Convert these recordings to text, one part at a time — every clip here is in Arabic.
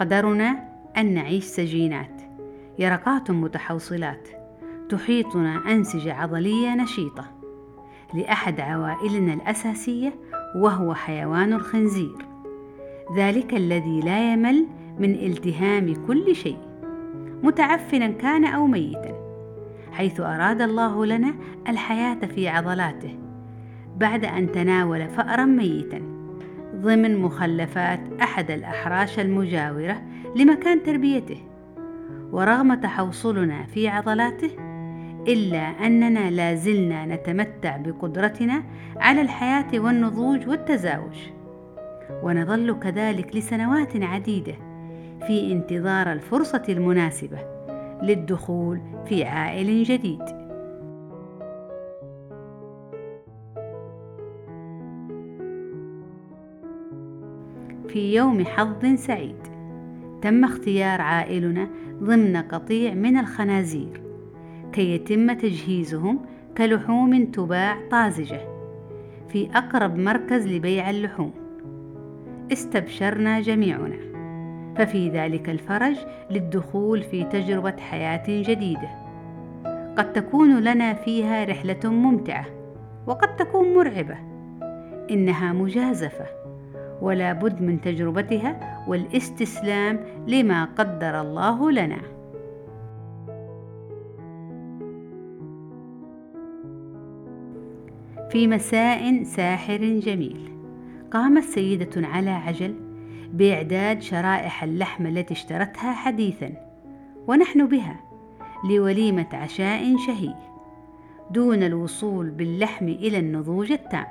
قدرنا أن نعيش سجينات. يرقات متحوصلات تحيطنا أنسجة عضلية نشيطة لأحد عوائلنا الأساسية وهو حيوان الخنزير. ذلك الذي لا يمل من التهام كل شيء متعفنا كان أو ميتا حيث أراد الله لنا الحياة في عضلاته بعد أن تناول فأرا ميتا. ضمن مخلفات أحد الأحراش المجاورة لمكان تربيته ورغم تحوصلنا في عضلاته إلا أننا لا زلنا نتمتع بقدرتنا على الحياة والنضوج والتزاوج. ونظل كذلك لسنوات عديدة في انتظار الفرصة المناسبة للدخول في عائل جديد. في يوم حظ سعيد. تم اختيار عائلنا ضمن قطيع من الخنازير. كي يتم تجهيزهم كلحوم تباع طازجة في أقرب مركز لبيع اللحوم. استبشرنا جميعنا. ففي ذلك الفرج للدخول في تجربة حياة جديدة. قد تكون لنا فيها رحلة ممتعة وقد تكون مرعبة. إنها مجازفة. ولا بد من تجربتها والاستسلام لما قدر الله لنا. في مساء ساحر جميل قامت سيدة على عجل بإعداد شرائح اللحم التي اشترتها حديثا ونحن بها لوليمة عشاء شهي دون الوصول باللحم إلى النضوج التام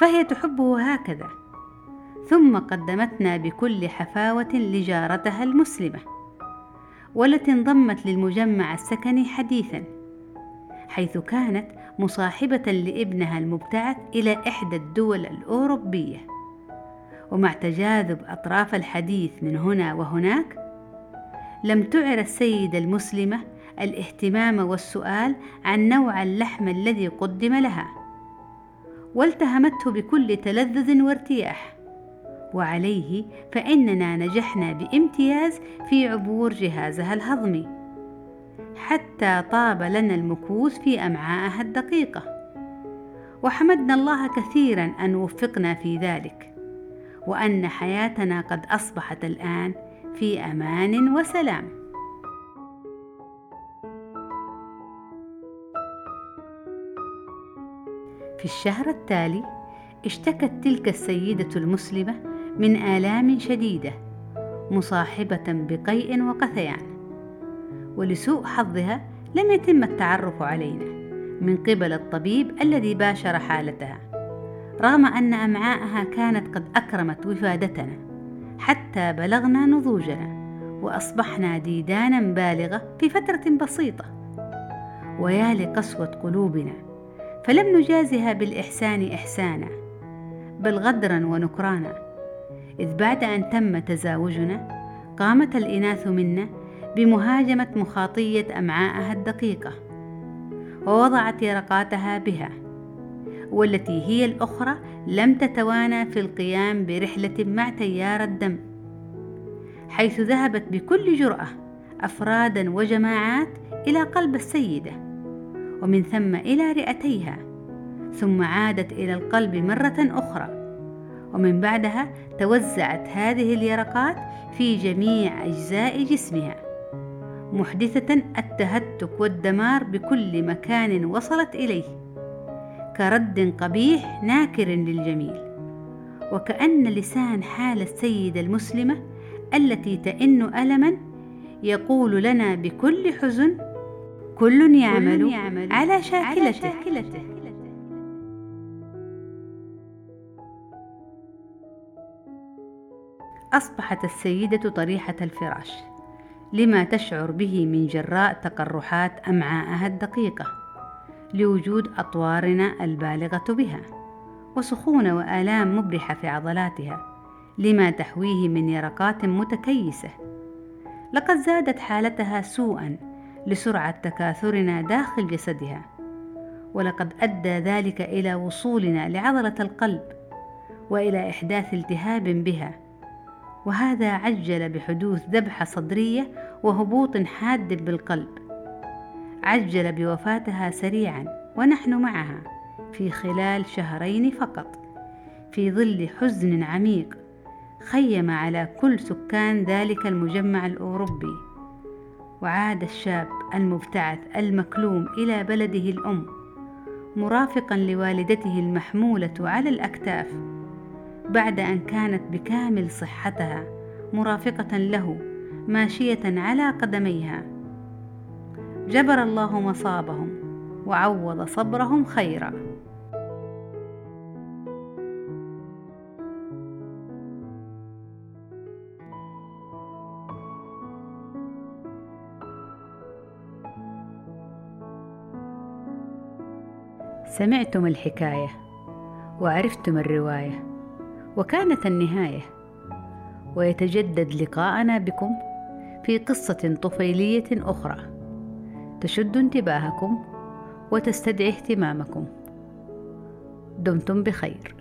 فهي تحبه هكذا. ثم قدمتنا بكل حفاوة لجارتها المسلمة والتي انضمت للمجمع السكني حديثا حيث كانت مصاحبة لابنها المبتعث إلى إحدى الدول الأوروبية. ومع تجاذب أطراف الحديث من هنا وهناك لم تعر السيدة المسلمة الاهتمام والسؤال عن نوع اللحم الذي قدم لها والتهمته بكل تلذذ وارتياح. وعليه فإننا نجحنا بامتياز في عبور جهازها الهضمي حتى طاب لنا المكوث في أمعائها الدقيقة. وحمدنا الله كثيرا أن وفقنا في ذلك وأن حياتنا قد أصبحت الآن في أمان وسلام. في الشهر التالي اشتكت تلك السيدة المسلمة من آلام شديدة مصاحبة بقيء وقثيان. ولسوء حظها لم يتم التعرف علينا من قبل الطبيب الذي باشر حالتها رغم أن أمعاءها كانت قد أكرمت وفادتنا حتى بلغنا نضوجنا وأصبحنا ديدانا بالغة في فترة بسيطة. ويا لقسوة قلوبنا فلم نجازها بالإحسان إحسانا بل غدرا ونكرانا. إذ بعد أن تم تزاوجنا قامت الإناث منا بمهاجمة مخاطية أمعاءها الدقيقة ووضعت يرقاتها بها والتي هي الأخرى لم تتوانى في القيام برحلة مع تيار الدم حيث ذهبت بكل جرأة أفرادا وجماعات إلى قلب السيدة ومن ثم إلى رئتيها ثم عادت إلى القلب مرة أخرى. ومن بعدها توزعت هذه اليرقات في جميع أجزاء جسمها محدثة التهتك والدمار بكل مكان وصلت إليه كرد قبيح ناكر للجميل وكأن لسان حال السيدة المسلمة التي تئن ألما يقول لنا بكل حزن كل يعمل, على شاكلته, على شاكلته. أصبحت السيدة طريحة الفراش لما تشعر به من جراء تقرحات أمعائها الدقيقة لوجود أطوارنا البالغة بها وسخونة وآلام مبرحة في عضلاتها لما تحويه من يرقات متكيسة. لقد زادت حالتها سوءا لسرعة تكاثرنا داخل جسدها ولقد أدى ذلك إلى وصولنا لعضلة القلب وإلى إحداث التهاب بها وهذا عجل بحدوث ذبحة صدرية وهبوط حاد بالقلب. عجل بوفاتها سريعا ونحن معها في خلال شهرين فقط في ظل حزن عميق خيم على كل سكان ذلك المجمع الأوروبي. وعاد الشاب المبتعث المكلوم إلى بلده الأم مرافقا لوالدته المحمولة على الأكتاف. بعد أن كانت بكامل صحتها مرافقة له ماشية على قدميها. جبر الله مصابهم وعوض صبرهم خيرا. سمعتم الحكاية وعرفتم الرواية. وكانت النهاية. ويتجدد لقاءنا بكم في قصة طفيلية أخرى. تشد انتباهكم وتستدعي اهتمامكم. دمتم بخير.